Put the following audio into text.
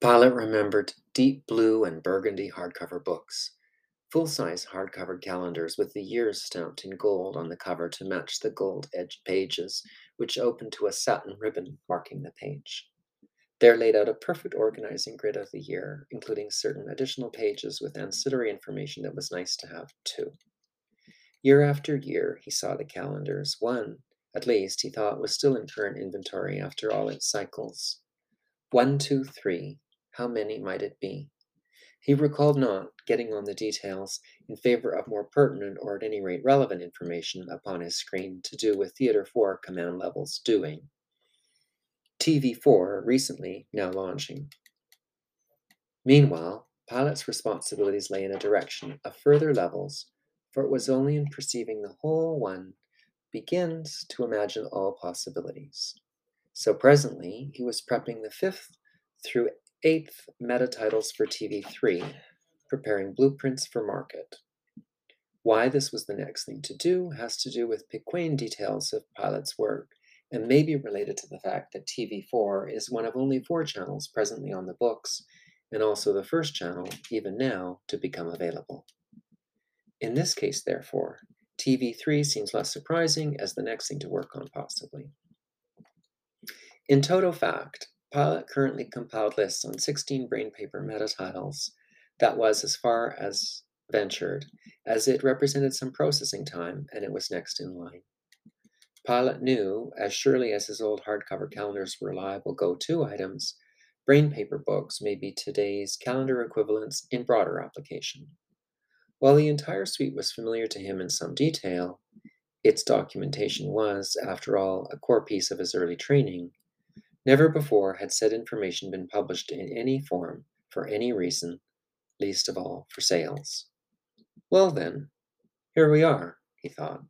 Pilot remembered deep blue and burgundy hardcover books, full size hardcover calendars with the years stamped in gold on the cover to match the gold edged pages, which opened to a satin ribbon marking the page. There laid out a perfect organizing grid of the year, including certain additional pages with ancillary information that was nice to have too. Year after year, he saw the calendars. One, at least, he thought was still in current inventory after all its cycles. One, two, three. How many might it be? He recalled not getting on the details in favor of more pertinent or at any rate relevant information upon his screen to do with Theater 4 command levels doing. TV4 recently now launching. Meanwhile, Pilot's responsibilities lay in a direction of further levels, for it was only in perceiving the whole one begins to imagine all possibilities. So presently, he was prepping the fifth through eighth meta titles for TV3, preparing blueprints for market. Why this was the next thing to do has to do with Piquain details of Pilot's work and may be related to the fact that TV4 is one of only four channels presently on the books, and also the first channel, even now, to become available. In this case, therefore, TV3 seems less surprising as the next thing to work on, possibly. In total fact, Pilot currently compiled lists on 16 brain paper meta titles. That was as far as ventured, as it represented some processing time and it was next in line. Pilot knew, as surely as his old hardcover calendars were reliable go to items, brain paper books may be today's calendar equivalents in broader application. While the entire suite was familiar to him in some detail, its documentation was, after all, a core piece of his early training. Never before had said information been published in any form, for any reason, least of all for sales. Well, then, here we are, he thought.